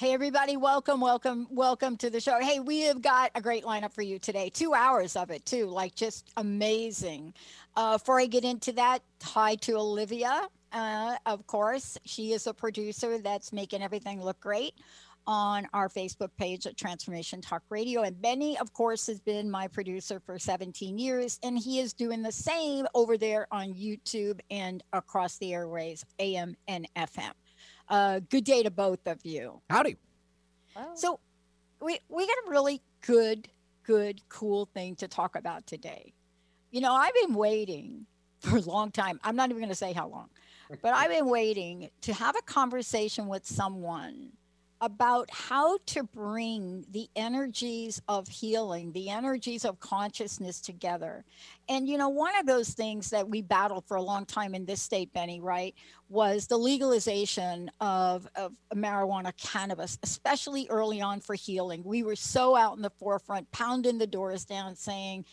Hey, everybody, welcome, welcome, welcome to the show. Hey, we have got a great lineup for you today. Two hours of it, too, like just amazing. Uh, before I get into that, hi to Olivia, uh, of course. She is a producer that's making everything look great on our Facebook page at Transformation Talk Radio. And Benny, of course, has been my producer for 17 years, and he is doing the same over there on YouTube and across the airways, AM and FM. Uh, good day to both of you. Howdy. So, we we got a really good, good, cool thing to talk about today. You know, I've been waiting for a long time. I'm not even going to say how long, but I've been waiting to have a conversation with someone about how to bring the energies of healing, the energies of consciousness together. And, you know, one of those things that we battled for a long time in this state, Benny, right, was the legalization of, of marijuana cannabis, especially early on for healing. We were so out in the forefront, pounding the doors down, saying,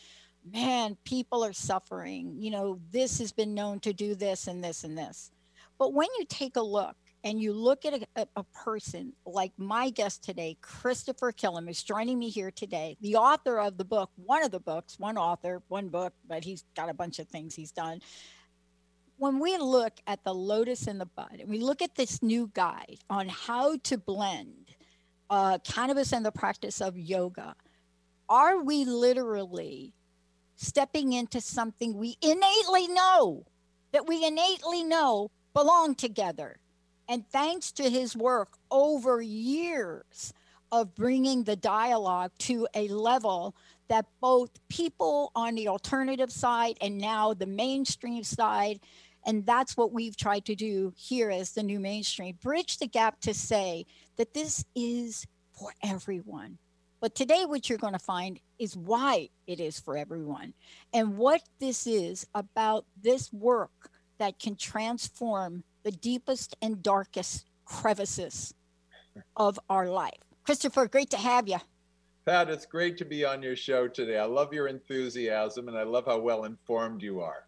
man, people are suffering. You know, this has been known to do this and this and this. But when you take a look, and you look at a, a, person like my guest today, Christopher Kilham, who's joining me here today, the author of the book, one of the books, one author, one book, but he's got a bunch of things he's done. When we look at the lotus in the bud, and we look at this new guide on how to blend uh, cannabis and the practice of yoga, are we literally stepping into something we innately know that we innately know belong together? And thanks to his work over years of bringing the dialogue to a level that both people on the alternative side and now the mainstream side, and that's what we've tried to do here as the new mainstream, bridge the gap to say that this is for everyone. But today, what you're going to find is why it is for everyone and what this is about this work that can transform the deepest and darkest crevices of our life. Christopher, great to have you. Pat, it's great to be on your show today. I love your enthusiasm and I love how well informed you are.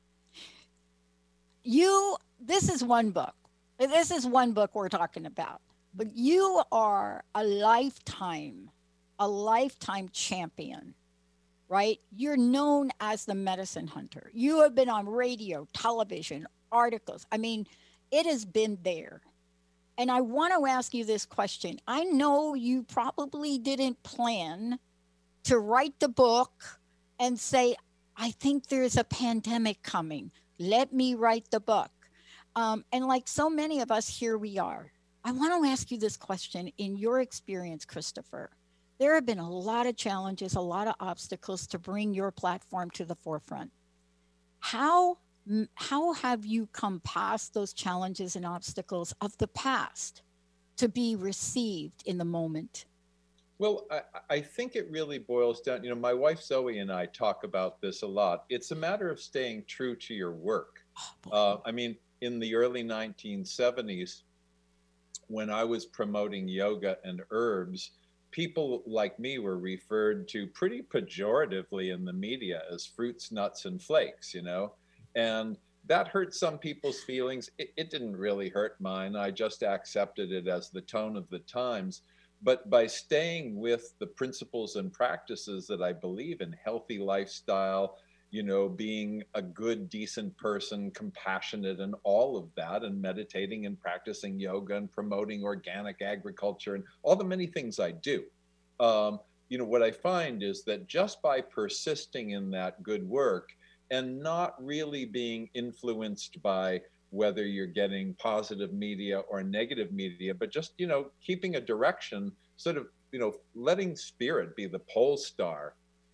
You, this is one book. This is one book we're talking about, but you are a lifetime, a lifetime champion, right? You're known as the medicine hunter. You have been on radio, television, articles. I mean, it has been there. And I want to ask you this question. I know you probably didn't plan to write the book and say, I think there's a pandemic coming. Let me write the book. Um, and like so many of us, here we are. I want to ask you this question in your experience, Christopher. There have been a lot of challenges, a lot of obstacles to bring your platform to the forefront. How how have you come past those challenges and obstacles of the past to be received in the moment? Well, I, I, think it really boils down. You know, my wife Zoe and I talk about this a lot. It's a matter of staying true to your work. Oh, uh, I mean, in the early 1970s, when I was promoting yoga and herbs, people like me were referred to pretty pejoratively in the media as fruits, nuts, and flakes, you know? And that hurt some people's feelings. It, it, didn't really hurt mine. I just accepted it as the tone of the times. But by staying with the principles and practices that I believe in healthy lifestyle, you know, being a good, decent person, compassionate, and all of that, and meditating and practicing yoga and promoting organic agriculture and all the many things I do. Um, you know, what I find is that just by persisting in that good work, and not really being influenced by whether you're getting positive media or negative media, but just, you know, keeping a direction, sort of, you know, letting spirit be the pole star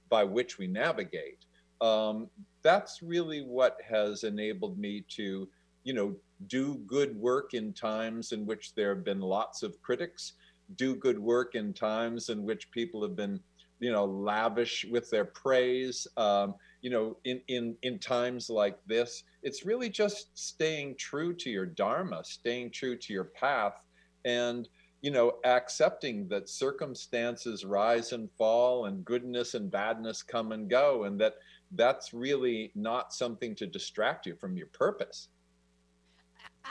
by which we navigate. Um, that's really what has enabled me to, you know, do good work in times in which there have been lots of critics, do good work in times in which people have been, you know, lavish with their praise. Um, you know, in in in times like this, it's really just staying true to your dharma, staying true to your path, and you know, accepting that circumstances rise and fall, and goodness and badness come and go, and that that's really not something to distract you from your purpose.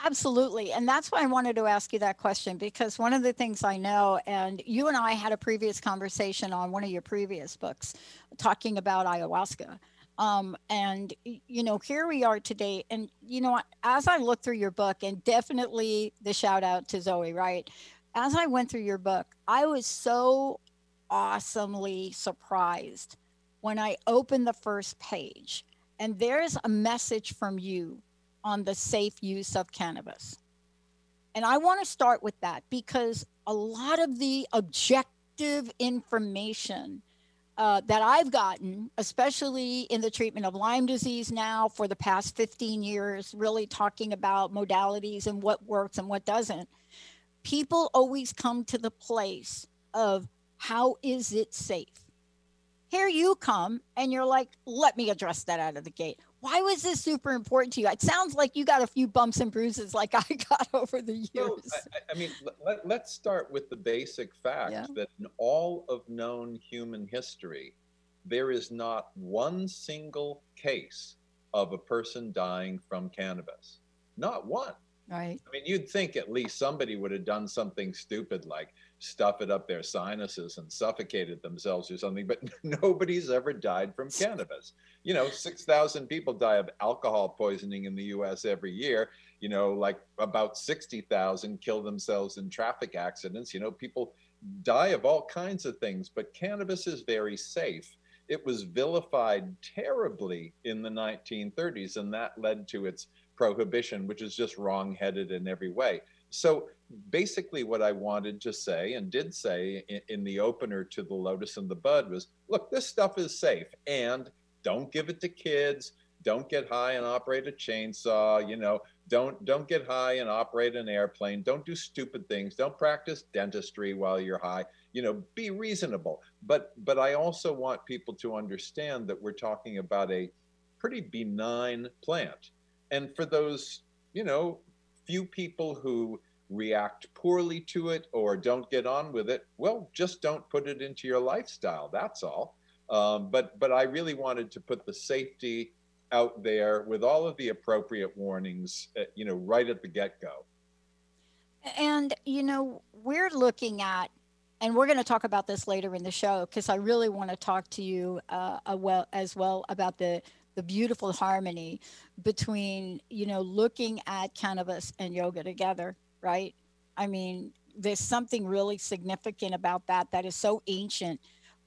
Absolutely. And that's why I wanted to ask you that question because one of the things I know, and you and I had a previous conversation on one of your previous books talking about ayahuasca. Um, and, you know, here we are today. And, you know, as I look through your book, and definitely the shout out to Zoe, right? As I went through your book, I was so awesomely surprised when I opened the first page. And there's a message from you on the safe use of cannabis. And I want to start with that because a lot of the objective information uh, that I've gotten, especially in the treatment of Lyme disease now for the past 15 years, really talking about modalities and what works and what doesn't, people always come to the place of how is it safe? Here you come and you're like, let me address that out of the gate why was this super important to you? It sounds like you got a few bumps and bruises like I got over the years. So, I, I, mean, let, us start with the basic fact yeah. that in all of known human history, there is not one single case of a person dying from cannabis. Not one. Right. I mean, you'd think at least somebody would have done something stupid like stuff it up their sinuses and suffocated themselves or something, but nobody's ever died from cannabis. You know, 6,000 people die of alcohol poisoning in the US every year. You know, like about 60,000 kill themselves in traffic accidents. You know, people die of all kinds of things, but cannabis is very safe. It was vilified terribly in the 1930s, and that led to its prohibition, which is just wrong-headed in every way. So basically, what I wanted to say and did say in, in, the opener to The Lotus and the Bud was look, this stuff is safe and don't give it to kids. Don't get high and operate a chainsaw. You know, don't don't get high and operate an airplane. Don't do stupid things. Don't practice dentistry while you're high. You know, be reasonable. But but I also want people to understand that we're talking about a pretty benign plant. And for those, you know, few people who react poorly to it or don't get on with it, well, just don't put it into your lifestyle. That's all. Um, but but I really wanted to put the safety out there with all of the appropriate warnings, uh, you know, right at the get go. And you know, we're looking at, and we're going to talk about this later in the show because I really want to talk to you uh, well as well about the the beautiful harmony between you know looking at cannabis and yoga together right? I mean there's something really significant about that that is so ancient.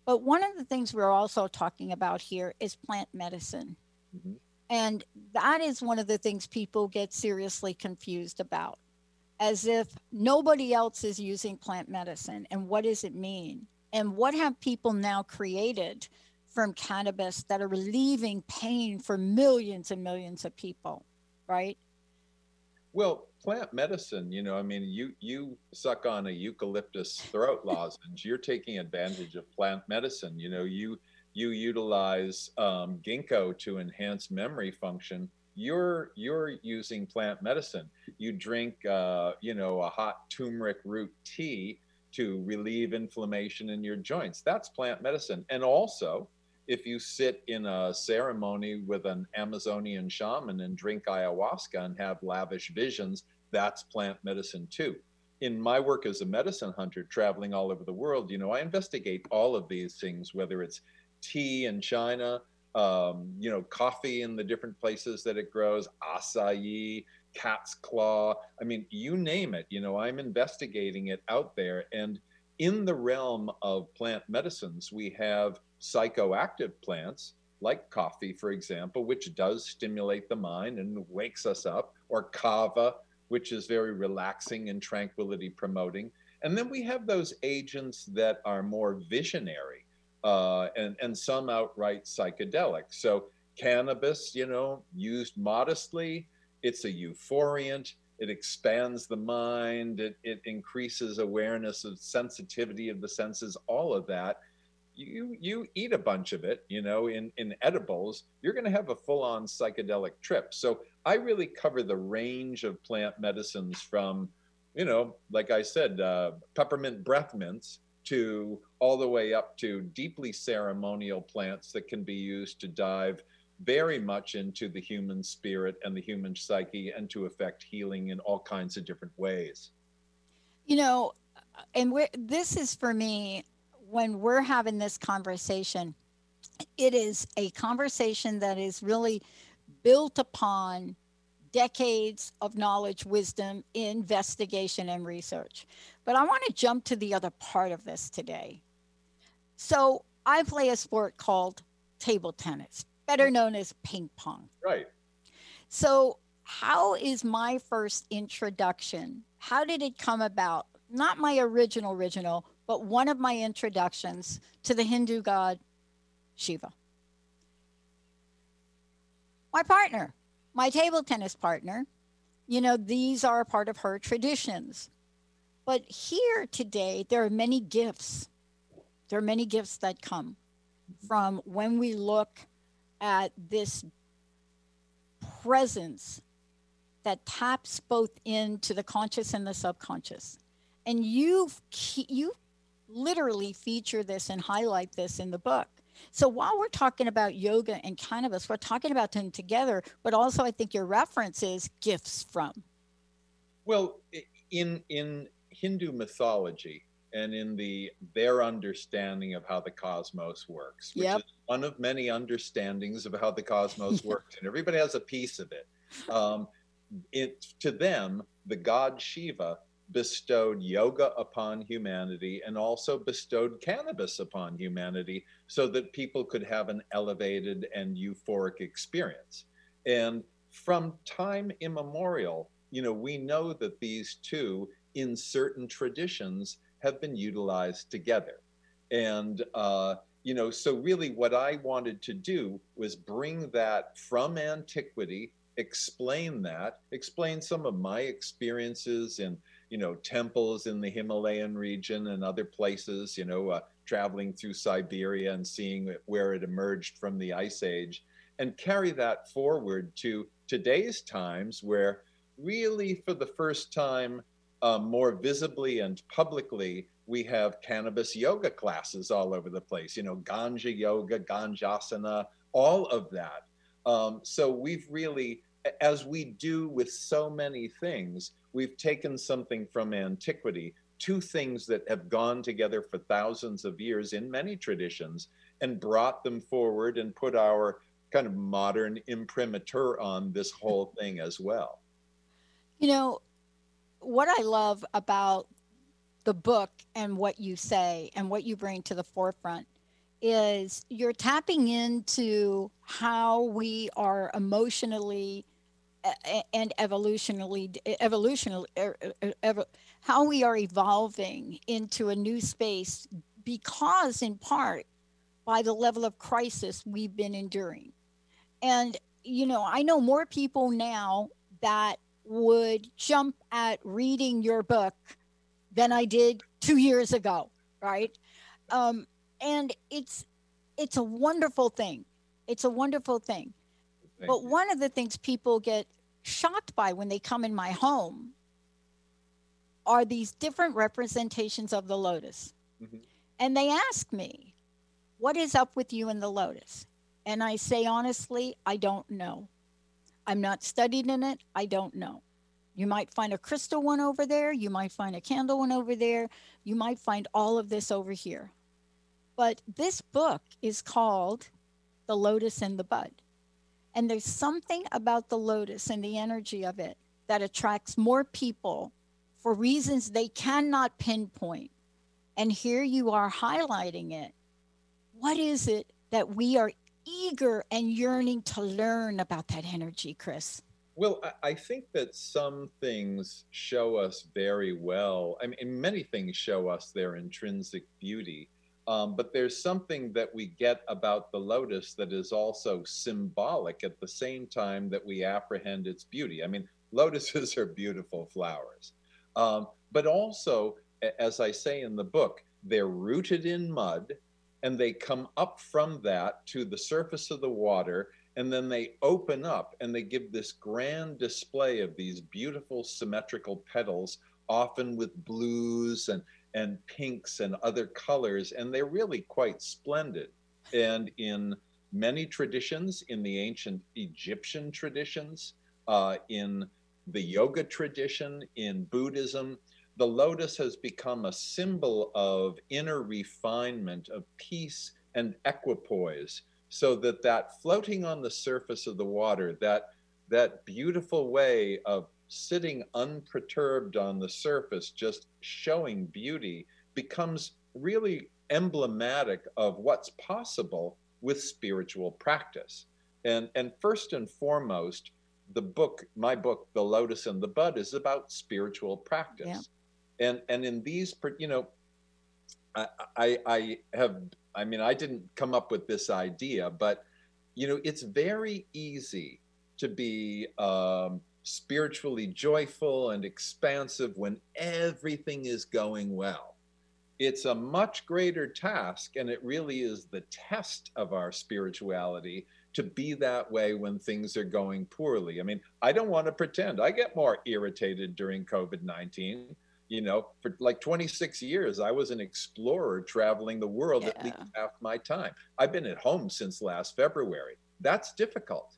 But one of the things we're also talking about here is plant medicine. Mm-hmm. and that is one of the things people get seriously confused about as if nobody else is using plant medicine and what does it mean? And what have people now created from cannabis that are relieving pain for millions and millions of people, right? Well, plant medicine, you know, I mean, you you suck on a eucalyptus throat lozenge, you're taking advantage of plant medicine. You know, you you utilize um, ginkgo to enhance memory function. You're you're using plant medicine. You drink, uh, you know, a hot turmeric root tea to relieve inflammation in your joints. That's plant medicine, and also if you sit in a ceremony with an Amazonian shaman and drink ayahuasca and have lavish visions, that's plant medicine too. In my work as a medicine hunter traveling all over the world, you know, I investigate all of these things, whether it's tea in China, um, you know, coffee in the different places that it grows, acai, cat's claw. I mean, you name it, you know, I'm investigating it out there. And in the realm of plant medicines, we have psychoactive plants like coffee, for example, which does stimulate the mind and wakes us up, or kava, which is very relaxing and tranquility promoting. And then we have those agents that are more visionary uh, and, and some outright psychedelic. So, cannabis, you know, used modestly, it's a euphoriant, it expands the mind, it, it increases awareness of sensitivity of the senses, all of that you you eat a bunch of it, you know, in in edibles, you're going to have a full-on psychedelic trip. So I really cover the range of plant medicines from, you know, like I said, uh, peppermint breath mints to all the way up to deeply ceremonial plants that can be used to dive very much into the human spirit and the human psyche and to affect healing in all kinds of different ways. You know, and this is for me when we're having this conversation, it is a conversation that is really built upon decades of knowledge, wisdom, investigation, and research. But I want to jump to the other part of this today. So I play a sport called table tennis, better known as ping pong. Right. So, how is my first introduction? How did it come about? Not my original, original, but one of my introductions to the Hindu god Shiva. My partner, my table tennis partner, you know, these are part of her traditions. But here today, there are many gifts. There are many gifts that come from when we look at this presence that taps both into the conscious and the subconscious. And you've you literally feature this and highlight this in the book. So while we're talking about yoga and cannabis, we're talking about them together, but also I think your reference is gifts from. Well, in in Hindu mythology and in the their understanding of how the cosmos works, which yep. is one of many understandings of how the cosmos works, and everybody has a piece of it. Um, it to them, the god Shiva bestowed yoga upon humanity and also bestowed cannabis upon humanity so that people could have an elevated and euphoric experience. And from time immemorial, you know, we know that these two in certain traditions have been utilized together. And, uh, you know, so really what I wanted to do was bring that from antiquity, explain that, explain some of my experiences in you know, temples in the Himalayan region and other places, you know, uh, traveling through Siberia and seeing where it emerged from the ice age, and carry that forward to today's times where really for the first time, uh, more visibly and publicly, we have cannabis yoga classes all over the place, you know, ganja yoga, ganjasana, all of that. Um, so we've really, as we do with so many things, we've taken something from antiquity, two things that have gone together for thousands of years in many traditions, and brought them forward and put our kind of modern imprimatur on this whole thing as well. You know, what I love about the book and what you say and what you bring to the forefront is you're tapping into how we are emotionally and evolutionally evolutionally er, er, er, how we are evolving into a new space because in part by the level of crisis we've been enduring. And you know i know more people now that would jump at reading your book than i did two years ago right? Um, and it's it's a wonderful thing. It's a wonderful thing. Thank but you. one of the things people get shocked by when they come in my home are these different representations of the lotus. Mm-hmm. And they ask me, What is up with you and the lotus? And I say, honestly, I don't know. I'm not studied in it. I don't know. You might find a crystal one over there. You might find a candle one over there. You might find all of this over here. But this book is called The Lotus and the Bud. And there's something about the lotus and the energy of it that attracts more people for reasons they cannot pinpoint. And here you are highlighting it. What is it that we are eager and yearning to learn about that energy, Chris? Well, I think that some things show us very well. I mean, many things show us their intrinsic beauty. Um, but there's something that we get about the lotus that is also symbolic at the same time that we apprehend its beauty. I mean, lotuses are beautiful flowers. Um, but also, as I say in the book, they're rooted in mud and they come up from that to the surface of the water and then they open up and they give this grand display of these beautiful symmetrical petals often with blues and and pinks and other colors and they're really quite splendid. And in many traditions in the ancient egyptian traditions uh, in the yoga tradition in buddhism the lotus has become a symbol of inner refinement of peace and equipoise so that that floating on the surface of the water that that beautiful way of sitting unperturbed on the surface just showing beauty becomes really emblematic of what's possible with spiritual practice and and first and foremost the book my book the lotus and the bud is about spiritual practice yeah. and and in these you know I, I i have I mean, I didn't come up with this idea, but you know, it's very easy to be um, spiritually joyful and expansive when everything is going well. It's a much greater task, and it really is the test of our spirituality to be that way when things are going poorly. I mean, I don't want to pretend. I get more irritated during COVID 19 you know for like 26 years i was an explorer traveling the world yeah. at least half my time i've been at home since last february that's difficult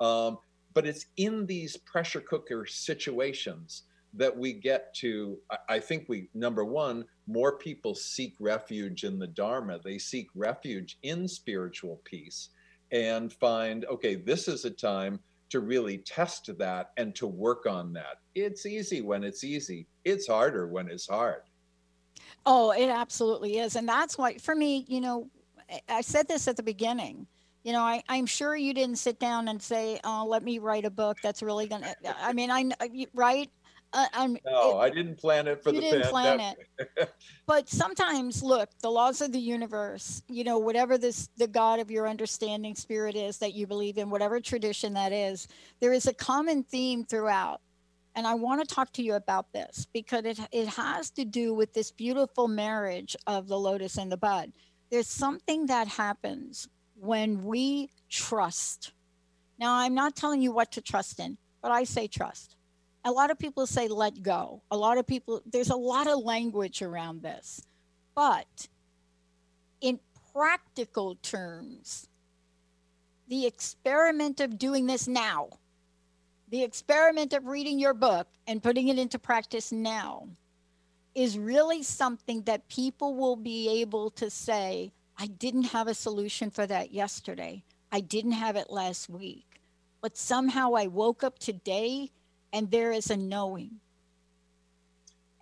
um, but it's in these pressure cooker situations that we get to i think we number one more people seek refuge in the dharma they seek refuge in spiritual peace and find okay this is a time to really test that and to work on that. It's easy when it's easy, it's harder when it's hard. Oh, it absolutely is. And that's why, for me, you know, I said this at the beginning. You know, I, I'm sure you didn't sit down and say, oh, let me write a book that's really going to, I mean, I, right? Uh, I'm, no, it, I didn't plan it for you the didn't plan it. but sometimes, look, the laws of the universe. You know, whatever this the God of your understanding spirit is that you believe in, whatever tradition that is, there is a common theme throughout. And I want to talk to you about this because it it has to do with this beautiful marriage of the lotus and the bud. There's something that happens when we trust. Now, I'm not telling you what to trust in, but I say trust a lot of people say let go. A lot of people, there's a lot of language around this. But in practical terms, the experiment of doing this now, the experiment of reading your book and putting it into practice now is really something that people will be able to say, I didn't have a solution for that yesterday. I didn't have it last week. But somehow I woke up today and there is a knowing.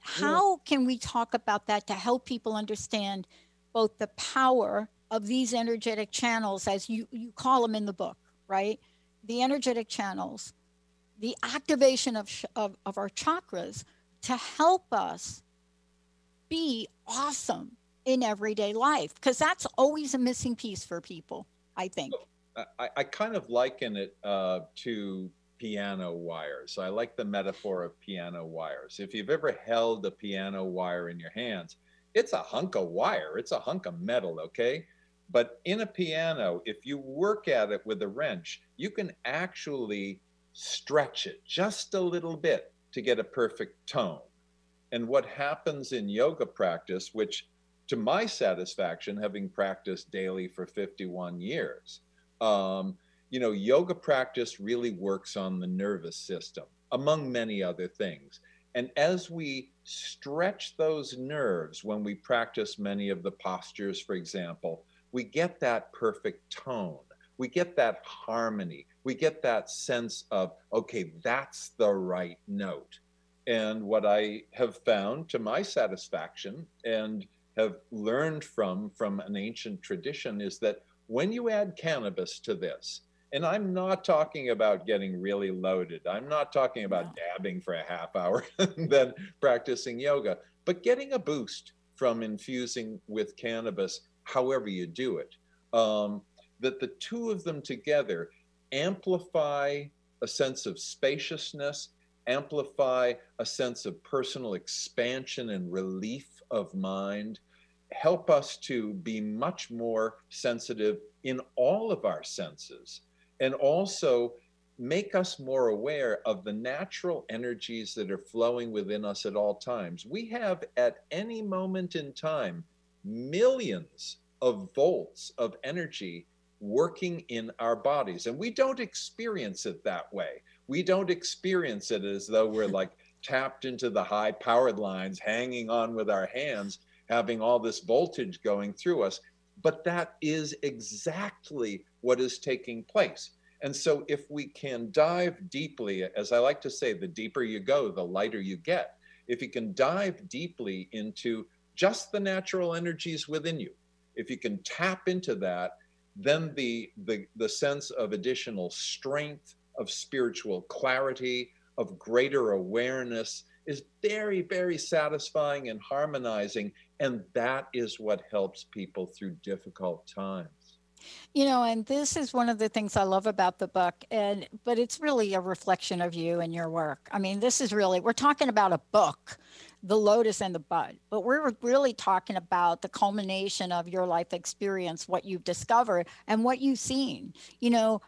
How can we talk about that to help people understand both the power of these energetic channels, as you, you call them in the book, right? The energetic channels, the activation of, of, of our chakras to help us be awesome in everyday life because that's always a missing piece for people i think i, I kind of liken it uh, to piano wires. I like the metaphor of piano wires. If you've ever held a piano wire in your hands, it's a hunk of wire, it's a hunk of metal, okay? But in a piano, if you work at it with a wrench, you can actually stretch it just a little bit to get a perfect tone. And what happens in yoga practice, which to my satisfaction, having practiced daily for 51 years, um, you know, yoga practice really works on the nervous system, among many other things. And as we stretch those nerves when we practice many of the postures, for example, we get that perfect tone. We get that harmony. We get that sense of, okay, that's the right note. And what I have found to my satisfaction and have learned from from an ancient tradition is that when you add cannabis to this, and I'm not talking about getting really loaded. I'm not talking about dabbing for a half hour and then practicing yoga, but getting a boost from infusing with cannabis, however you do it. Um, that the two of them together amplify a sense of spaciousness, amplify a sense of personal expansion and relief of mind, help us to be much more sensitive in all of our senses and also make us more aware of the natural energies that are flowing within us at all times. We have at any moment in time millions of volts of energy working in our bodies, and we don't experience it that way. We don't experience it as though we're like tapped into the high powered lines, hanging on with our hands, having all this voltage going through us. But that is exactly what is taking place. And so, if we can dive deeply, as I like to say, the deeper you go, the lighter you get. If you can dive deeply into just the natural energies within you, if you can tap into that, then the, the, the sense of additional strength, of spiritual clarity, of greater awareness is very, very satisfying and harmonizing. And that is what helps people through difficult times. You know, and this is one of the things I love about the book, and but it's really a reflection of you and your work. I mean, this is really we're talking about a book, The Lotus and the Bud, but we're really talking about the culmination of your life experience, what you've discovered and what you've seen. You know,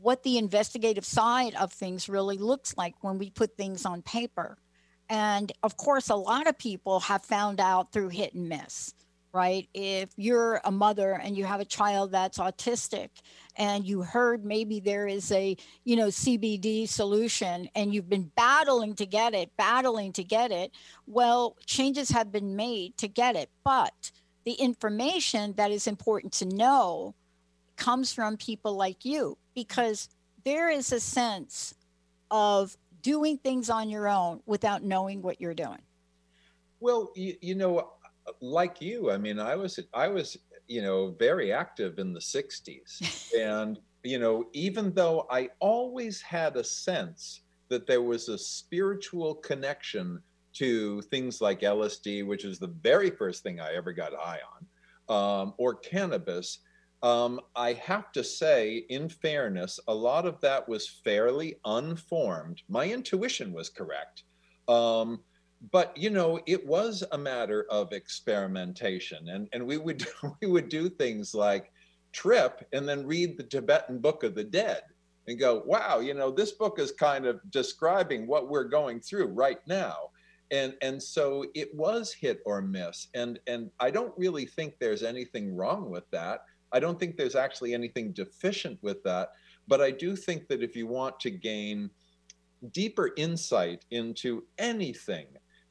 what the investigative side of things really looks like when we put things on paper. And of course, a lot of people have found out through hit and miss right? If you're a mother and you have a child that's autistic and you heard maybe there is a, you know, CBD solution and you've been battling to get it, battling to get it, well, changes have been made to get it. But the information that is important to know comes from people like you because there is a sense of doing things on your own without knowing what you're doing. Well, you, you know, like you, I mean, I was I was you know very active in the '60s, and you know even though I always had a sense that there was a spiritual connection to things like LSD, which is the very first thing I ever got high on, um, or cannabis. Um, I have to say, in fairness, a lot of that was fairly unformed. My intuition was correct. Um, but you know it was a matter of experimentation and and we would we would do things like trip and then read the tibetan book of the dead and go wow you know this book is kind of describing what we're going through right now and and so it was hit or miss and and i don't really think there's anything wrong with that i don't think there's actually anything deficient with that but i do think that if you want to gain deeper insight into anything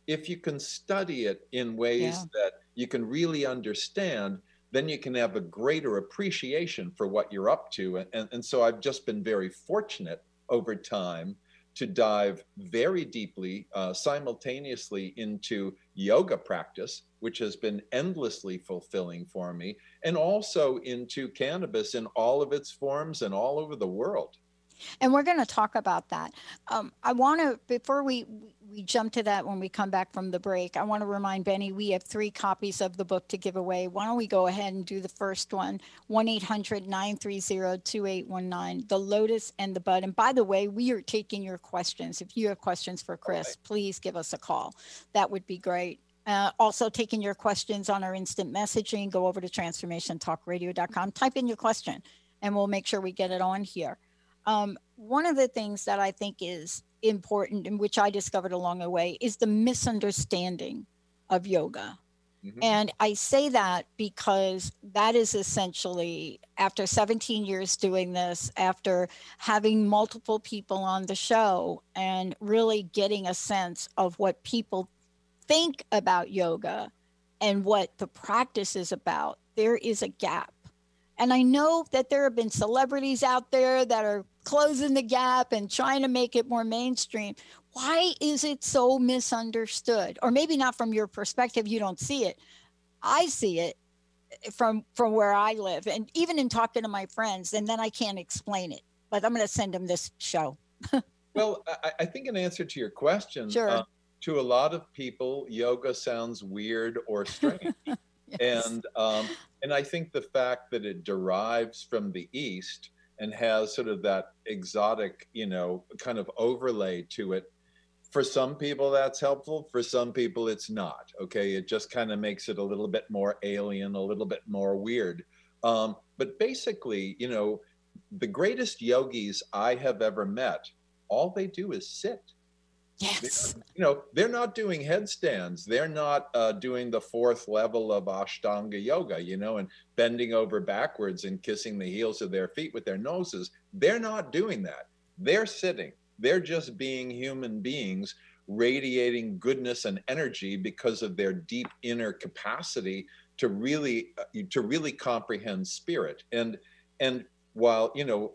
if you can study it in ways yeah. that you can really understand, then you can have a greater appreciation for what you're up to. And, and so I've just been very fortunate over time to dive very deeply uh, simultaneously into yoga practice, which has been endlessly fulfilling for me, and also into cannabis in all of its forms and all over the world. And we're going to talk about that. Um, I want to, before we, we jump to that when we come back from the break, I want to remind Benny we have three copies of the book to give away. Why don't we go ahead and do the first one 1 800 930 2819, The Lotus and the Bud. And by the way, we are taking your questions. If you have questions for Chris, okay. please give us a call. That would be great. Uh, also, taking your questions on our instant messaging, go over to transformationtalkradio.com, type in your question, and we'll make sure we get it on here. Um, one of the things that I think is important and which I discovered along the way is the misunderstanding of yoga. Mm-hmm. And I say that because that is essentially after 17 years doing this, after having multiple people on the show and really getting a sense of what people think about yoga and what the practice is about, there is a gap. And I know that there have been celebrities out there that are closing the gap and trying to make it more mainstream. Why is it so misunderstood? Or maybe not from your perspective, you don't see it. I see it from from where I live, and even in talking to my friends, and then I can't explain it. But I'm going to send them this show. well, I, I, think in answer to your question, sure. Uh, to a lot of people, yoga sounds weird or strange. yes. And um, and I think the fact that it derives from the East and has sort of that exotic, you know, kind of overlay to it. For some people, that's helpful. For some people, it's not. Okay, it just kind of makes it a little bit more alien, a little bit more weird. Um, but basically, you know, the greatest yogis I have ever met, all they do is sit. Yes. You know, they're not doing headstands. They're not uh, doing the fourth level of Ashtanga yoga, you know, and bending over backwards and kissing the heels of their feet with their noses. They're not doing that. They're sitting. They're just being human beings radiating goodness and energy because of their deep inner capacity to really uh, to really comprehend spirit and and while you know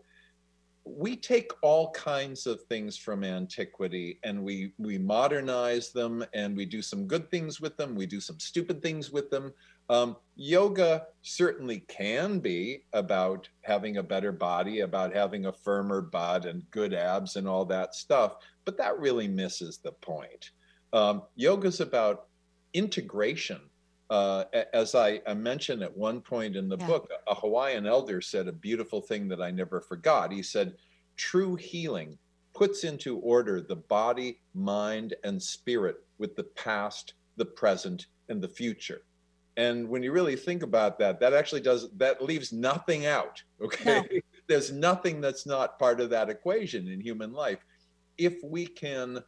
we take all kinds of things from antiquity and we we modernize them and we do some good things with them. We do some stupid things with them. Um, yoga certainly can be about having a better body about having a firmer butt and good abs and all that stuff but that really misses the point. Um, yoga is about integration uh, as I, I, mentioned at one point in the yeah. book, a Hawaiian elder said a beautiful thing that I never forgot. He said, True healing puts into order the body, mind, and spirit with the past, the present, and the future. And when you really think about that, that actually does, that leaves nothing out. Okay. No. There's nothing that's not part of that equation in human life. If we can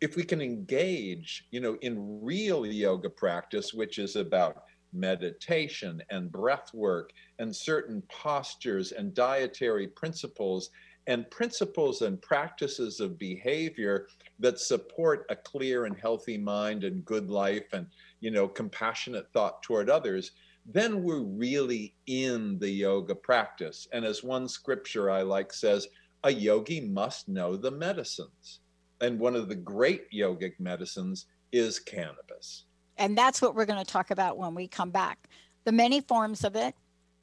if we can engage, you know, in real yoga practice, which is about meditation and breath work and certain postures and dietary principles and principles and practices of behavior that support a clear and healthy mind and good life and you know compassionate thought toward others then we're really in the yoga practice. And as one scripture i like says a yogi must know the medicines and one of the great yogic medicines is cannabis. And that's what we're going to talk about when we come back. The many forms of it,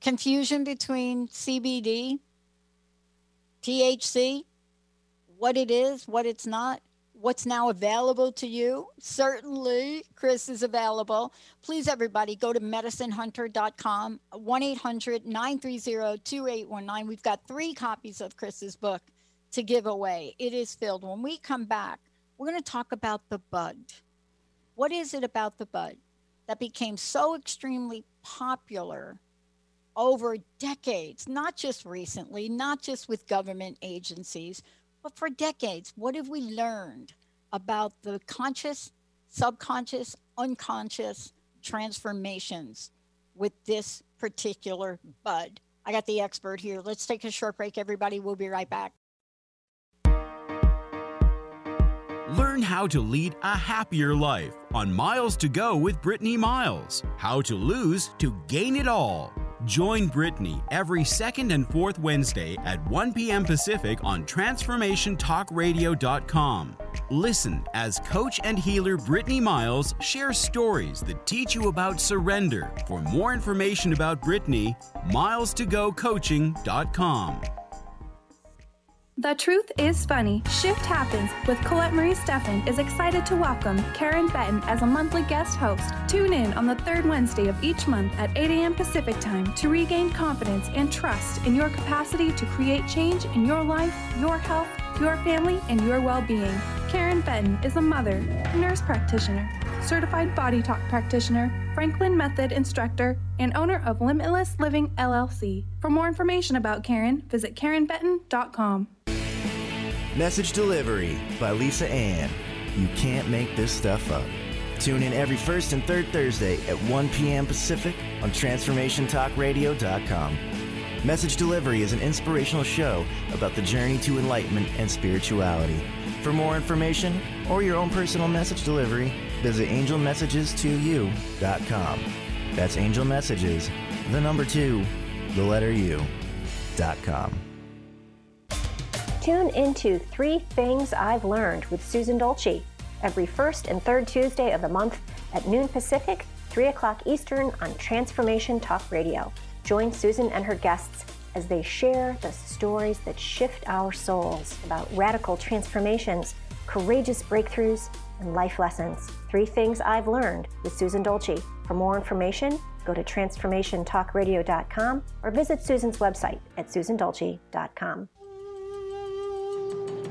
confusion between CBD, THC, what it is, what it's not, what's now available to you. Certainly, Chris is available. Please, everybody, go to medicinehunter.com, 1 800 930 2819. We've got three copies of Chris's book to give away. It is filled. When we come back, we're going to talk about the bud. What is it about the bud that became so extremely popular over decades, not just recently, not just with government agencies, but for decades? What have we learned about the conscious, subconscious, unconscious transformations with this particular bud? I got the expert here. Let's take a short break, everybody. We'll be right back. Learn how to lead a happier life on Miles to Go with Brittany Miles. How to lose to gain it all. Join Brittany every second and fourth Wednesday at 1 p.m. Pacific on TransformationTalkRadio.com. Listen as coach and healer Brittany Miles shares stories that teach you about surrender. For more information about Brittany, miles2gocoaching.com. The Truth is Funny Shift Happens with Colette Marie Steffen is excited to welcome Karen Benton as a monthly guest host. Tune in on the third Wednesday of each month at 8 a.m. Pacific Time to regain confidence and trust in your capacity to create change in your life, your health, your family, and your well being. Karen Benton is a mother, nurse practitioner, certified body talk practitioner, Franklin Method instructor, and owner of Limitless Living LLC. For more information about Karen, visit KarenBenton.com. Message Delivery by Lisa Ann. You can't make this stuff up. Tune in every first and third Thursday at 1 p.m. Pacific on TransformationTalkRadio.com. Message Delivery is an inspirational show about the journey to enlightenment and spirituality. For more information or your own personal message delivery, visit angelmessages2u.com. That's Angel Messages, the number two, the letter U.com. Tune into Three Things I've Learned with Susan Dolce every first and third Tuesday of the month at noon Pacific, 3 o'clock Eastern on Transformation Talk Radio. Join Susan and her guests as they share the stories that shift our souls about radical transformations, courageous breakthroughs, and life lessons. Three things I've learned with Susan Dolce. For more information, go to transformationtalkradio.com or visit Susan's website at susandolce.com.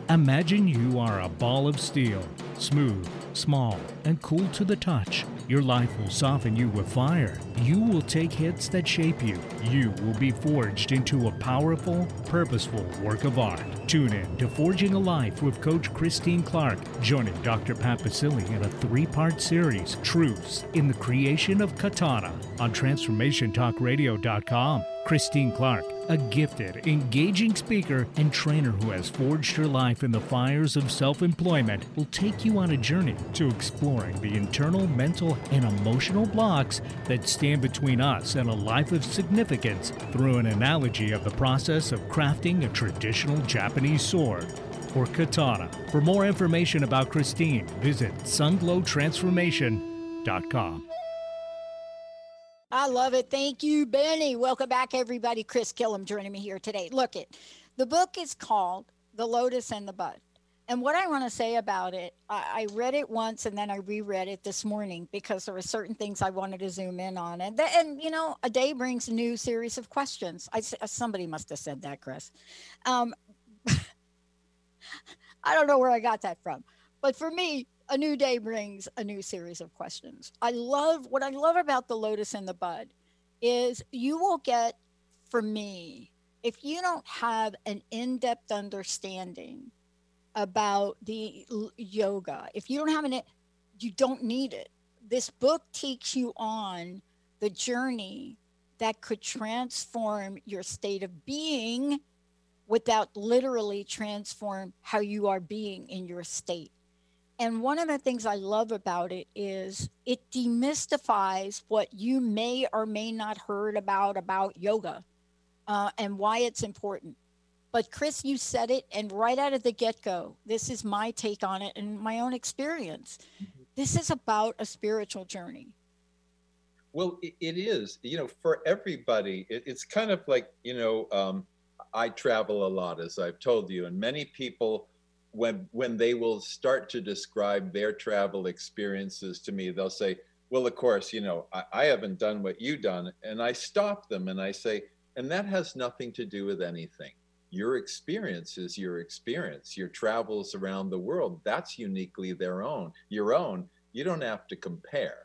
Imagine you are a ball of steel, smooth, small, and cool to the touch. Your life will soften you with fire. You will take hits that shape you. You will be forged into a powerful, purposeful work of art. Tune in to Forging a Life with Coach Christine Clark, joining Dr. Pat Baccili in a three part series, Truths in the Creation of Katana, on TransformationTalkRadio.com. Christine Clark, a gifted, engaging speaker and trainer who has forged her life in the fires of self employment, will take you on a journey to exploring the internal, mental, and emotional blocks that stand between us and a life of significance through an analogy of the process of crafting a traditional Japanese sword or katana. For more information about Christine, visit sunglowtransformation.com. I love it. Thank you, Benny. Welcome back, everybody. Chris Kilham joining me here today. Look, it the book is called The Lotus and the Bud. And what I want to say about it, I, I, read it once and then I reread it this morning because there were certain things I wanted to zoom in on. And, th- and you know, a day brings a new series of questions. I, somebody must have said that, Chris. Um, I don't know where I got that from. But for me, a new day brings a new series of questions. I love what I love about the lotus and the bud is you will get from me if you don't have an in-depth understanding about the yoga, if you don't have an you don't need it. This book takes you on the journey that could transform your state of being without literally transform how you are being in your state. And one of the things I love about it is it demystifies what you may or may not heard about about yoga uh, and why it's important. But Chris, you said it, and right out of the get go, this is my take on it and my own experience. This is about a spiritual journey. Well, it is. You know, for everybody, it's kind of like you know, um, I travel a lot, as I've told you, and many people when when they will start to describe their travel experiences to me, they'll say, "Well, of course, you know, I, I haven't done what you've done," and I stop them and I say, "And that has nothing to do with anything. Your experience is your experience. Your travels around the world, that's uniquely their own, your own. You don't have to compare."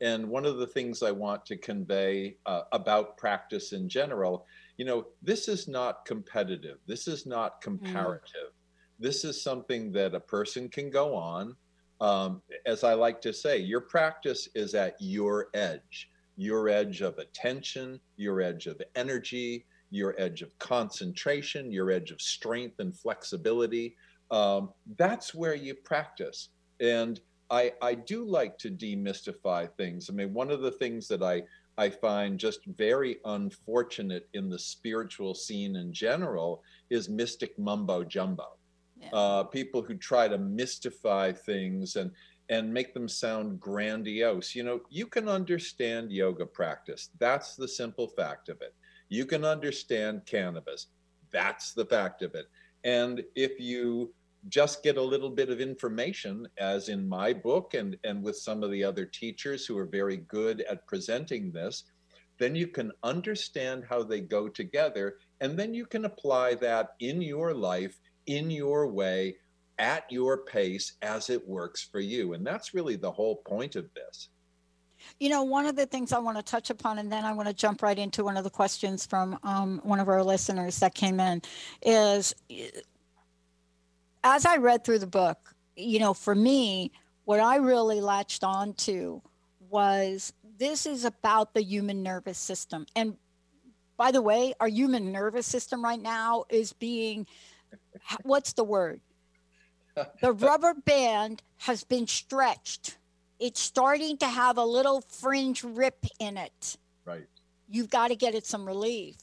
And one of the things I want to convey uh, about practice in general, you know, this is not competitive. This is not mm. comparative. Mm this is something that a person can go on. Um, as I like to say, your practice is at your edge, your edge of attention, your edge of energy, your edge of concentration, your edge of strength and flexibility. Um, that's where you practice. And I, I do like to demystify things. I mean, one of the things that I, I find just very unfortunate in the spiritual scene in general is mystic mumbo jumbo uh, people who try to mystify things and and make them sound grandiose. You know, you can understand yoga practice. That's the simple fact of it. You can understand cannabis. That's the fact of it. And if you just get a little bit of information, as in my book and, and with some of the other teachers who are very good at presenting this, then you can understand how they go together. And then you can apply that in your life in your way, at your pace, as it works for you. And that's really the whole point of this. You know, one of the things I want to touch upon, and then I want to jump right into one of the questions from um, one of our listeners that came in, is as I read through the book, you know, for me, what I really latched on to was this is about the human nervous system. And by the way, our human nervous system right now is being what's the word? The rubber band has been stretched. It's starting to have a little fringe rip in it. Right. You've got to get it some relief.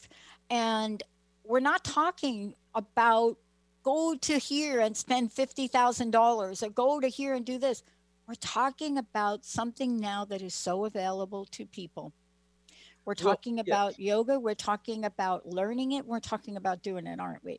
And we're not talking about go to here and spend $50,000 or go to here and do this. we're talking about something now that is so available to people. We're talking well, about yes. yoga, we're talking about learning it, we're talking about doing it, aren't we?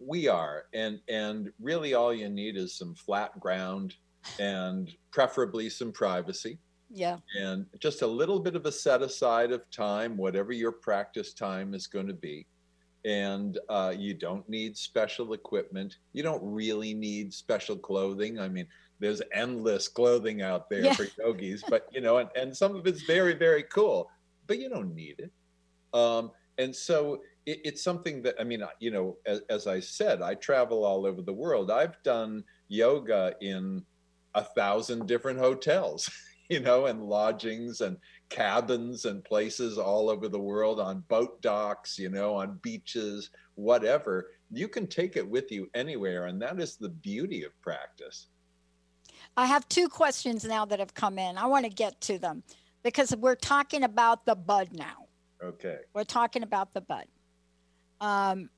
We are. And and really all you need is some flat ground and preferably some privacy. Yeah. And just a little bit of a set aside of time, whatever your practice time is going to be and uh, you don't need special equipment. You don't really need special clothing. I mean, there's endless clothing out there yeah. for yogis, but you know, and, and some of it's very, very cool, but you don't need it. Um, and so it, it's something that, I mean, you know, as, as I said, I travel all over the world. I've done yoga in a thousand different hotels, you know, and lodgings and cabins and places all over the world on boat docks, you know, on beaches, whatever. You can take it with you anywhere. And that is the beauty of practice. I have two questions now that have come in. I want to get to them because we're talking about the bud now. Okay. We're talking about the bud. Um,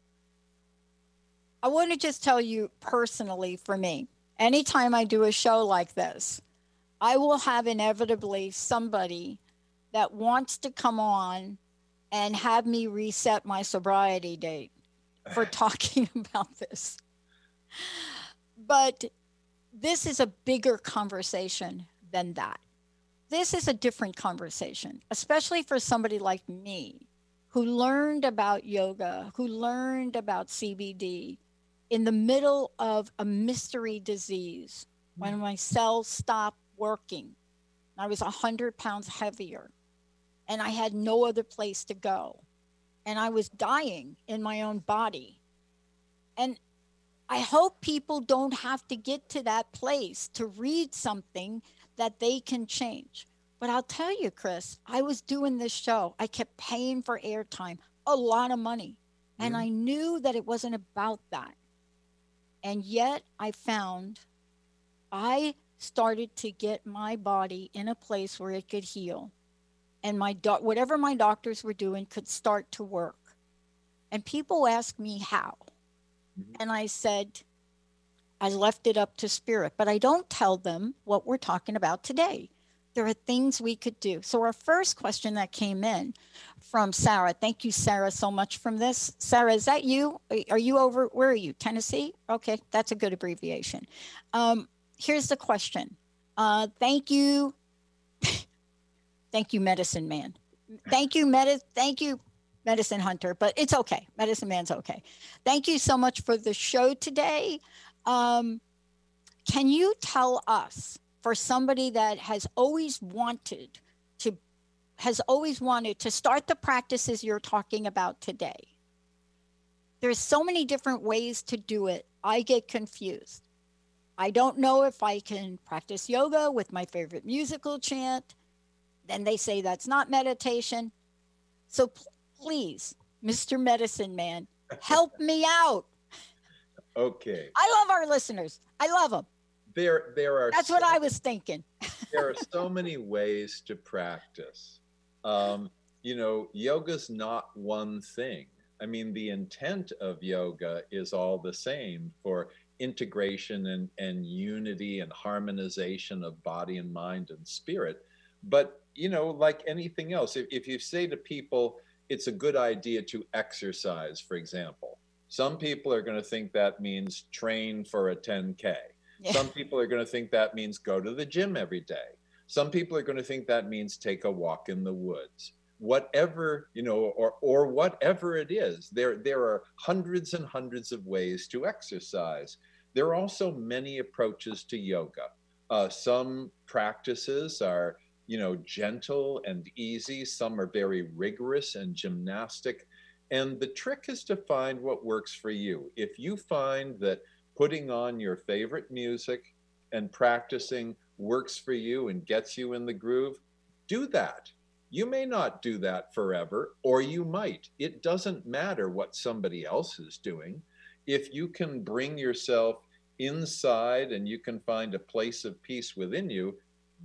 I want to just tell you personally for me, anytime I do a show like this, I will have inevitably somebody that wants to come on and have me reset my sobriety date for talking about this. But this is a bigger conversation than that. This is a different conversation, especially for somebody like me who learned about yoga, who learned about CBD in the middle of a mystery disease when my cells stopped working. I was 100 pounds heavier and I had no other place to go. And I was dying in my own body. And I hope people don't have to get to that place to read something that they can change. But I'll tell you, Chris, I was doing this show. I kept paying for airtime, a lot of money. And mm-hmm. I knew that it wasn't about that. And yet I found I started to get my body in a place where it could heal and my whatever my doctors were doing could start to work. And people ask me how. Mm-hmm. And I said, I left it up to spirit, but I don't tell them what we're talking about today. There are things we could do. So, our first question that came in from Sarah, thank you, Sarah, so much from this. Sarah, is that you? Are you over? Where are you? Tennessee? Okay, that's a good abbreviation. Um, here's the question. Uh, thank you, Thank you, medicine man. Thank you, med- thank you, medicine hunter, but it's okay. Medicine man's okay. Thank you so much for the show today. Um, can you tell us, for somebody that has always wanted has always wanted to start the practices you're talking about today? There's so many different ways to do it. I get confused. I don't know if I can practice yoga with my favorite musical chant. Then they say that's not meditation. So please, Mr. Medicine Man, help me out. Okay. I love our listeners. I love them. There, there are. That's so, what I was thinking. there are so many ways to practice. Um, you know, yoga's not one thing. I mean, the intent of yoga is all the same for integration and, and unity and harmonization of body and mind and spirit. But you know, like anything else, if, if you say to people, it's a good idea to exercise, for example, some people are going to think that means train for a 10K. Yeah. Some people are going to think that means go to the gym every day. Some people are going to think that means take a walk in the woods. Whatever, you know, or or whatever it is, there there are hundreds and hundreds of ways to exercise. There are also many approaches to yoga. Uh, some practices are you know, gentle and easy. Some are very rigorous and gymnastic. And the trick is to find what works for you. If you find that putting on your favorite music and practicing works for you and gets you in the groove, do that. You may not do that forever, or you might. It doesn't matter what somebody else is doing. If you can bring yourself inside and you can find a place of peace within you,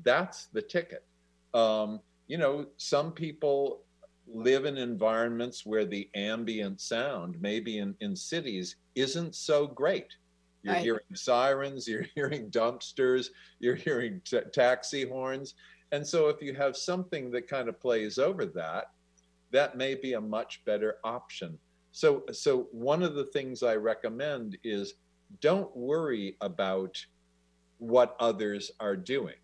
that's the ticket. Um, you know, some people live in environments where the ambient sound, maybe in, in cities, isn't so great. You're Right. hearing sirens, you're hearing dumpsters, you're hearing t- taxi horns. And so if you have something that kind of plays over that, that may be a much better option. So so one of the things I recommend is don't worry about what others are doing.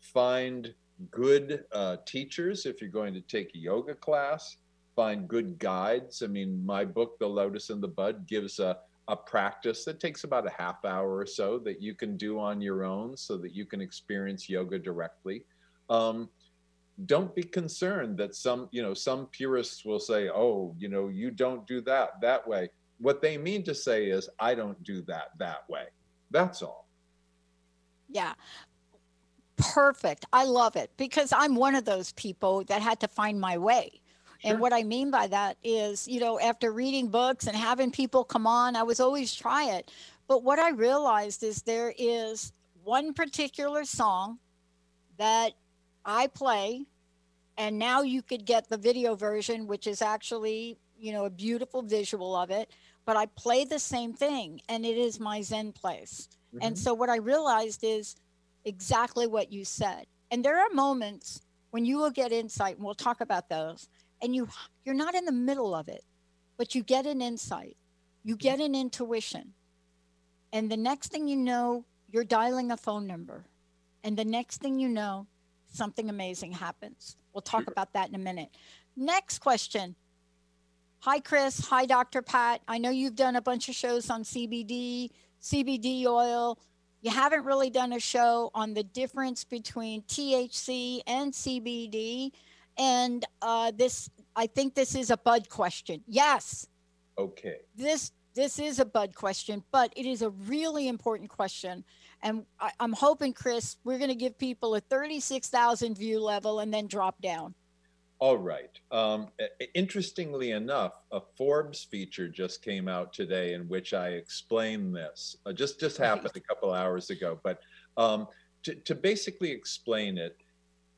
Find good uh, teachers if you're going to take a yoga class. Find good guides. I mean, my book, The Lotus and the Bud, gives a, a practice that takes about a half hour or so that you can do on your own so that you can experience yoga directly. Um, don't be concerned that some, you know, some purists will say, oh, you know, you don't do that that way. What they mean to say is, I don't do that that way. That's all. Yeah. Perfect. I love it because I'm one of those people that had to find my way. Sure. And what I mean by that is, you know, after reading books and having people come on, I was always try it. But what I realized is there is one particular song that I play, and now you could get the video version, which is actually, you know, a beautiful visual of it. But I play the same thing, and it is my Zen place. And Mhm. so what I realized is exactly what you said. And there are moments when you will get insight, and we'll talk about those, and you you're not in the middle of it, but you get an insight, you get an intuition. And the next thing you know, you're dialing a phone number. And the next thing you know, something amazing happens. We'll talk about that in a minute. Next question. Hi, Chris. Hi, Dr. Pat. I know you've done a bunch of shows on CBD, CBD oil. You haven't really done a show on the difference between THC and CBD. And uh, this, I think this is a bud question. Yes, Okay. this this is a bud question, but it is a really important question. And I, I'm hoping, Chris, we're going to give people a 36,000 view level and then drop down. All right. Um, interestingly enough, a Forbes feature just came out today in which I explain this. Uh, just just happened a couple hours ago, but um, to, to basically explain it,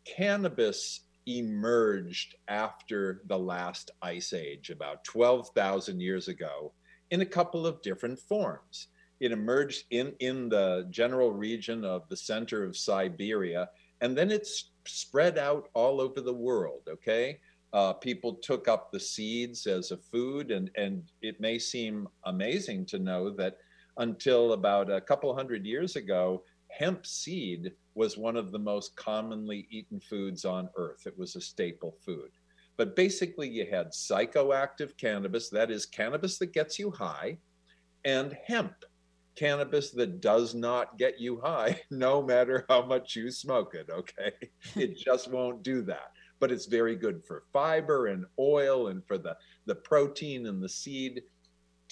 cannabis emerged after the last ice age, about 12,000 years ago, in a couple of different forms. It emerged in, in the general region of the center of Siberia, and then it's spread out all over the world, okay? Uh, people took up the seeds as a food, and, and it may seem amazing to know that until about a couple hundred years ago, hemp seed was one of the most commonly eaten foods on earth. It was a staple food. But basically, you had psychoactive cannabis, that is, cannabis that gets you high, and hemp, cannabis that does not get you high, no matter how much you smoke it, okay? it just won't do that. But it's very good for fiber and oil and for the, the protein in the seed.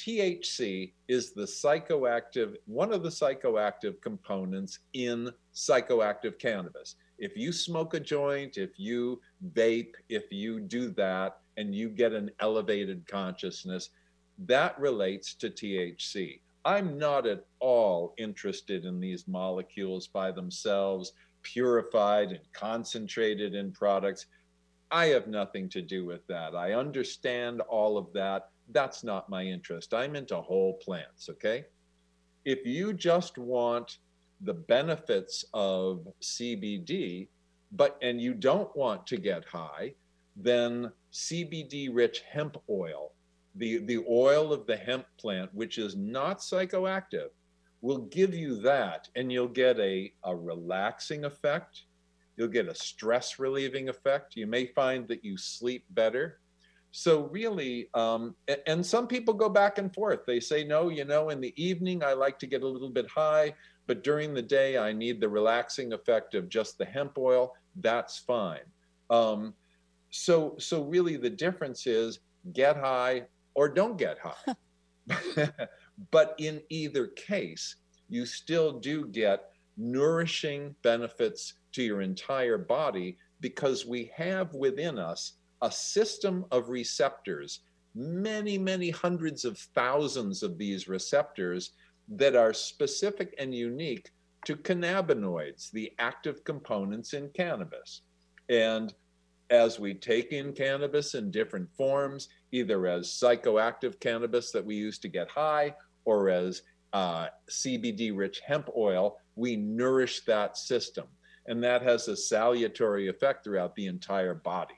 THC is the psychoactive, one of the psychoactive components in psychoactive cannabis. If you smoke a joint, if you vape, if you do that and you get an elevated consciousness, that relates to THC. I'm not at all interested in these molecules by themselves, purified and concentrated in products. I have nothing to do with that. I understand all of that. That's not my interest. I'm into whole plants, okay? If you just want the benefits of CBD, but and you don't want to get high, then CBD rich hemp oil, the, the oil of the hemp plant, which is not psychoactive, will give you that and you'll get a, a relaxing effect. You'll get a stress relieving effect. You may find that you sleep better. So, really, um, and some people go back and forth. They say, no, you know, in the evening, I like to get a little bit high, but during the day, I need the relaxing effect of just the hemp oil. That's fine. Um, so, so really, the difference is get high or don't get high. but in either case, you still do get nourishing benefits to your entire body because we have within us a system of receptors, many, many hundreds of thousands of these receptors that are specific and unique to cannabinoids, the active components in cannabis. And as we take in cannabis in different forms, either as psychoactive cannabis that we use to get high, or as uh, CBD rich hemp oil, we nourish that system. And that has a salutary effect throughout the entire body.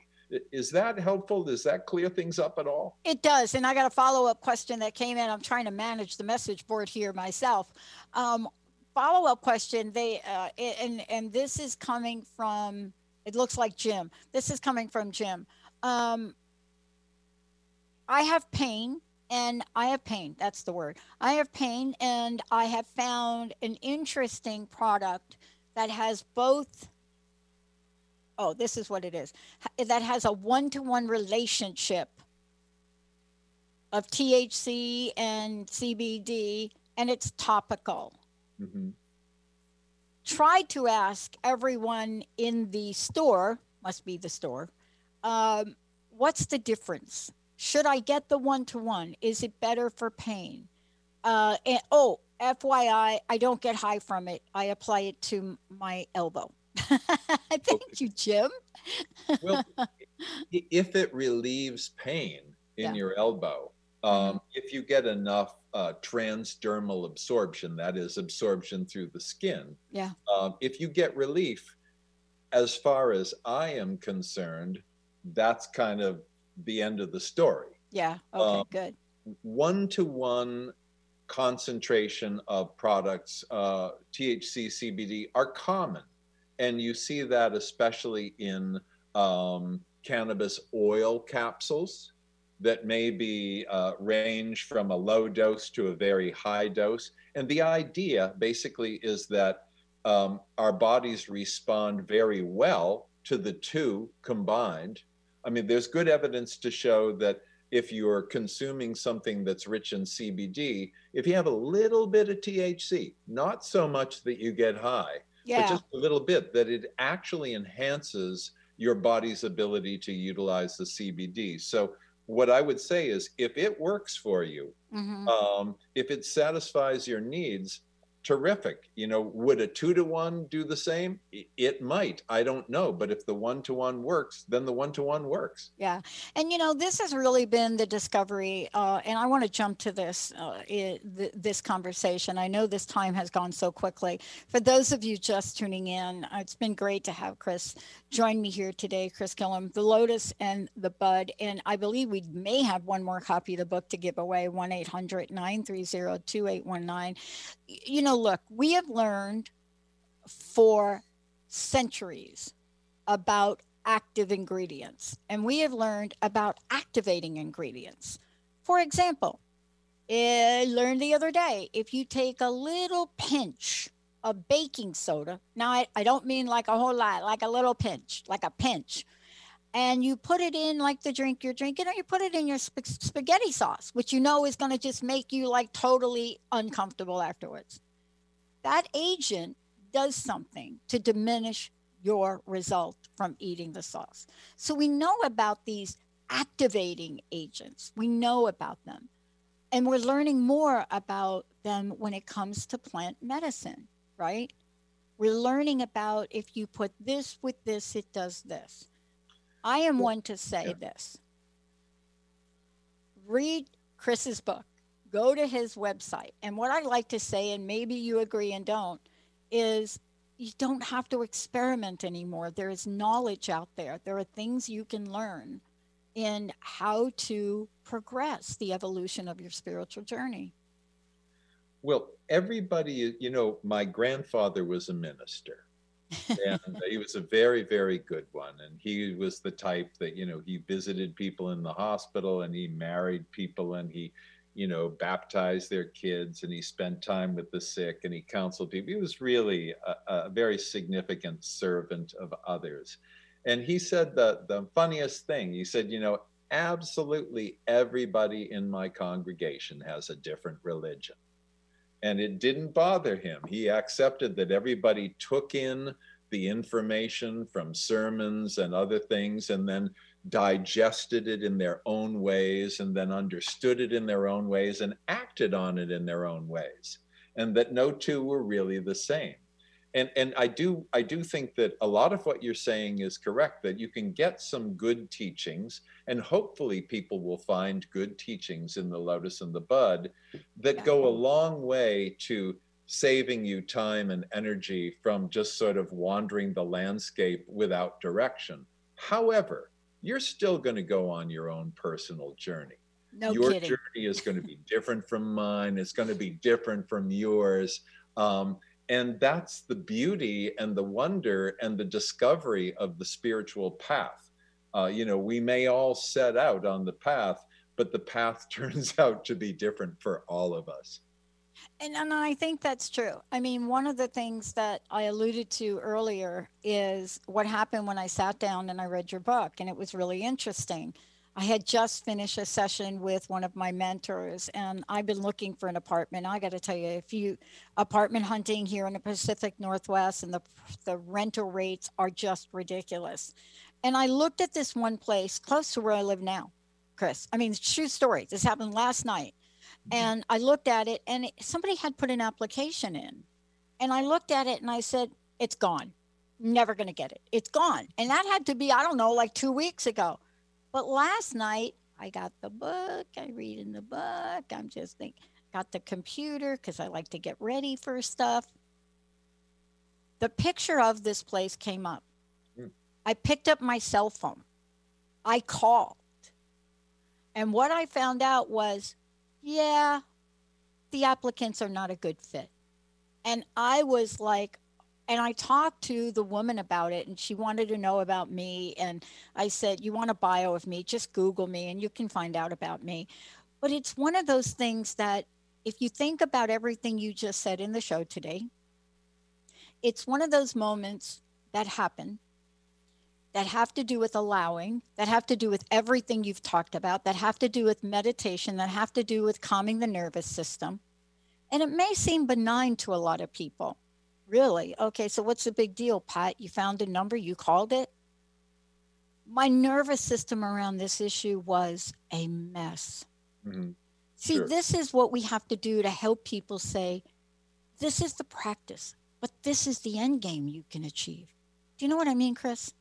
Is that helpful? Does that clear things up at all? It does. And I got a follow up question that came in. I'm trying to manage the message board here myself. Um, follow up question. They uh, and and this is coming from. It looks like Jim. This is coming from Jim. Um, I have pain and I have pain. That's the word. I have pain, and I have found an interesting product that has both oh, this is what it is that has a one to one relationship of THC and CBD, and it's topical. Mm-hmm. Tried to ask everyone in the store, must be the store, um, what's the difference? Should I get the one to one? Is it better for pain? Uh, and, oh, FYI, I don't get high from it. I apply it to my elbow. Thank you, Jim. well, if it relieves pain in yeah. your elbow, um, mm-hmm. if you get enough uh, transdermal absorption, that is absorption through the skin, yeah. Um, if you get relief, as far as I am concerned, that's kind of the end of the story. Yeah. Okay. Um, good. One to one concentration of products, uh, THC, CBD, are common and you see that especially in um, cannabis oil capsules that may be uh, range from a low dose to a very high dose. And the idea basically is that um, our bodies respond very well to the two combined. I mean, there's good evidence to show that if you're consuming something that's rich in CBD, if you have a little bit of THC, not so much that you get high, yeah. but just a little bit, that it actually enhances your body's ability to utilize the CBD. So, what I would say is if it works for you, mm-hmm. um, if it satisfies your needs, terrific. You know, would a two to one do the same? It might. I don't know. But if the one to one works, then the one to one works. Yeah. And, you know, this has really been the discovery. Uh, and I want to jump to this, uh, it, th- this conversation. I know this time has gone so quickly. For those of you just tuning in, uh, it's been great to have Chris join me here today, Chris Kilham, The Lotus and the Bud. And I believe we may have one more copy of the book to give away 1 800 930 2819. You know, look, we have learned for centuries about active ingredients, and we have learned about activating ingredients. For example, I learned the other day if you take a little pinch of baking soda, now I, I don't mean like a whole lot, like a little pinch, like a pinch, and you put it in like the drink you're drinking, or you put it in your sp- spaghetti sauce, which you know is going to just make you like totally uncomfortable afterwards that agent does something to diminish your result from eating the sauce. So we know about these activating agents, we know about them. And we're learning more about them when it comes to plant medicine, right? We're learning about if you put this with this, it does this. I am one to say yeah. this read Chris's book go to his website. And what I like to say, and maybe you agree and don't, is you don't have to experiment anymore. There is knowledge out there. There are things you can learn in how to progress the evolution of your spiritual journey. Well, everybody, you know, my grandfather was a minister. And uh, he was a very very good one and he was the type that you know he visited people in the hospital and he married people and he you know, baptized their kids and he spent time with the sick and he counseled people. He was really a, a very significant servant of others. And he said the, the funniest thing he said, you know, absolutely everybody in my congregation has a different religion. And it didn't bother him. He accepted that everybody took in the information from sermons and other things and then digested it in their own ways and then understood it in their own ways and acted on it in their own ways, and that no two were really the same. and and I do I do think that a lot of what you're saying is correct. That you can get some good teachings, and hopefully people will find good teachings in the Lotus and the Bud that go a long way to saving you time and energy from just sort of wandering the landscape without direction. However, you're still going to go on your own personal journey. No your kidding. journey is going to be different from mine. It's going to be different from yours. Um, and that's the beauty and the wonder and the discovery of the spiritual path. Uh, you know, we may all set out on the path, but the path turns out to be different for all of us. And, and I think that's true. I mean, one of the things that I alluded to earlier is what happened when I sat down and I read your book, and it was really interesting. I had just finished a session with one of my mentors, and I've been looking for an apartment. I got to tell you, if you apartment hunting here in the Pacific Northwest, and the the rental rates are just ridiculous. And I looked at this one place close to where I live now, Chris. I mean, true story. This happened last night, mm-hmm. and I looked at it, and it, somebody had put an application in, and I looked at it, and I said, "It's gone. Never going to get it. It's gone." And that had to be, I don't know, like two weeks ago. But last night I got the book, I read in the book. I'm just think got the computer because I like to get ready for stuff. The picture of this place came up. I picked up my cell phone. I called. And what I found out was, yeah, the applicants are not a good fit. And I was like, and I talked to the woman about it, and she wanted to know about me. And I said, You want a bio of me? Just Google me, and you can find out about me. But it's one of those things that, if you think about everything you just said in the show today, it's one of those moments that happen that have to do with allowing, that have to do with everything you've talked about, that have to do with meditation, that have to do with calming the nervous system. And it may seem benign to a lot of people Really? Okay, so what's the big deal, Pat? You found a number, you called it? My nervous system around this issue was a mess. Mm-hmm. See, Sure. this is what we have to do to help people say, this is the practice, but this is the end game you can achieve. Do you know what I mean, Chris?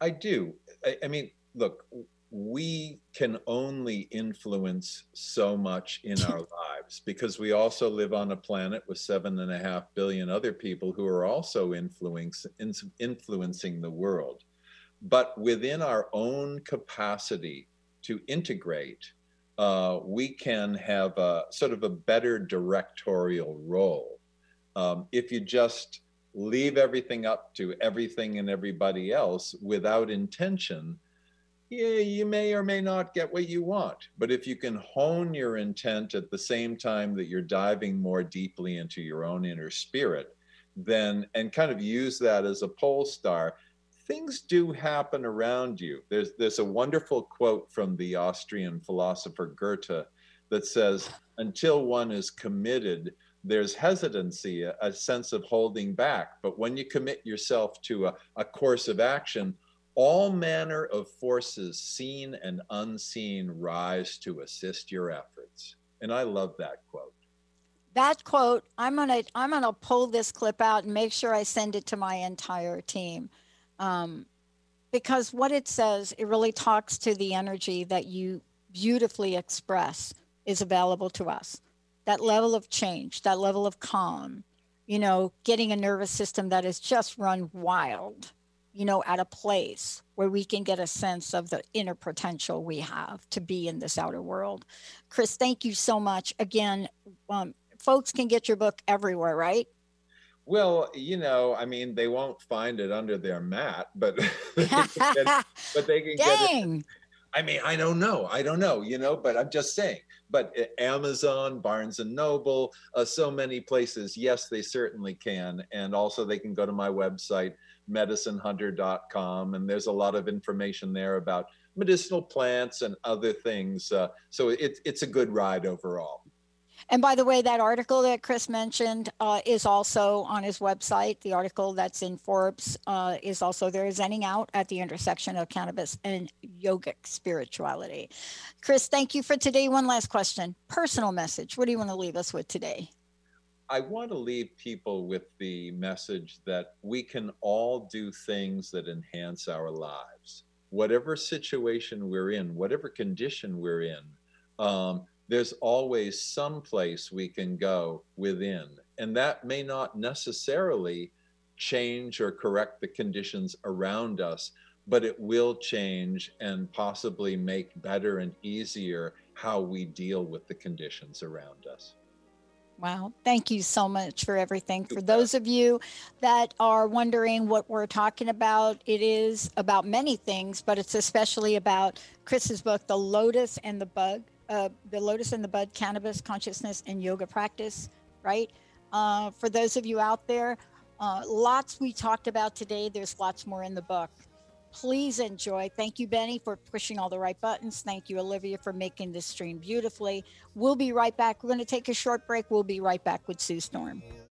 I do. I, I mean, look, we can only influence so much in our lives because we also live on a planet with seven and a half billion other people who are also influencing influencing the world. But within our own capacity to integrate, uh, we can have a sort of a better directorial role. Um, if you just leave everything up to everything and everybody else without intention, yeah, you may or may not get what you want. But if you can hone your intent at the same time that you're diving more deeply into your own inner spirit, then and kind of use that as a pole star, things do happen around you. There's there's a wonderful quote from the Austrian philosopher Goethe that says, until one is committed, there's hesitancy, a, a sense of holding back. But when you commit yourself to a, a course of action, all manner of forces, seen and unseen, rise to assist your efforts. And I love that quote. That quote, I'm gonna I'm gonna pull this clip out and make sure I send it to my entire team. Um, because what it says, it really talks to the energy that you beautifully express is available to us. That level of change, that level of calm, you know, getting a nervous system that is just run wild, you know, at a place where we can get a sense of the inner potential we have to be in this outer world. Chris, thank you so much. Again, um, folks can get your book everywhere, right? Well, you know, I mean, they won't find it under their mat, but they can get, but they can get it. I mean, I don't know, I don't know, you know, but I'm just saying. But uh, Amazon, Barnes and Noble, uh, so many places, yes, they certainly can, and also they can go to my website, medicinehunter.com, and there's a lot of information there about medicinal plants and other things. Uh, so it's it's a good ride overall. And by the way, that article that Chris mentioned uh, is also on his website. The article that's in Forbes uh, is also there, Zenning Out at the intersection of cannabis and yogic spirituality. Chris, thank you for today. One last question personal message. What do you want to leave us with today? I want to leave people with the message that we can all do things that enhance our lives. Whatever situation we're in, whatever condition we're in, um, there's always some place we can go within. And that may not necessarily change or correct the conditions around us, but it will change and possibly make better and easier how we deal with the conditions around us. Wow. Thank you so much for everything. For those of you that are wondering what we're talking about, it is about many things, but it's especially about Chris's book, The Lotus and the Bug, uh, The Lotus and the Bud Cannabis Consciousness and Yoga Practice, right? Uh, for those of you out there, uh, lots we talked about today. There's lots more in the book please enjoy. Thank you, Benny, for pushing all the right buttons. Thank you, Olivia, for making this stream beautifully. We'll be right back. We're going to take a short break. We'll be right back with Sue Storm.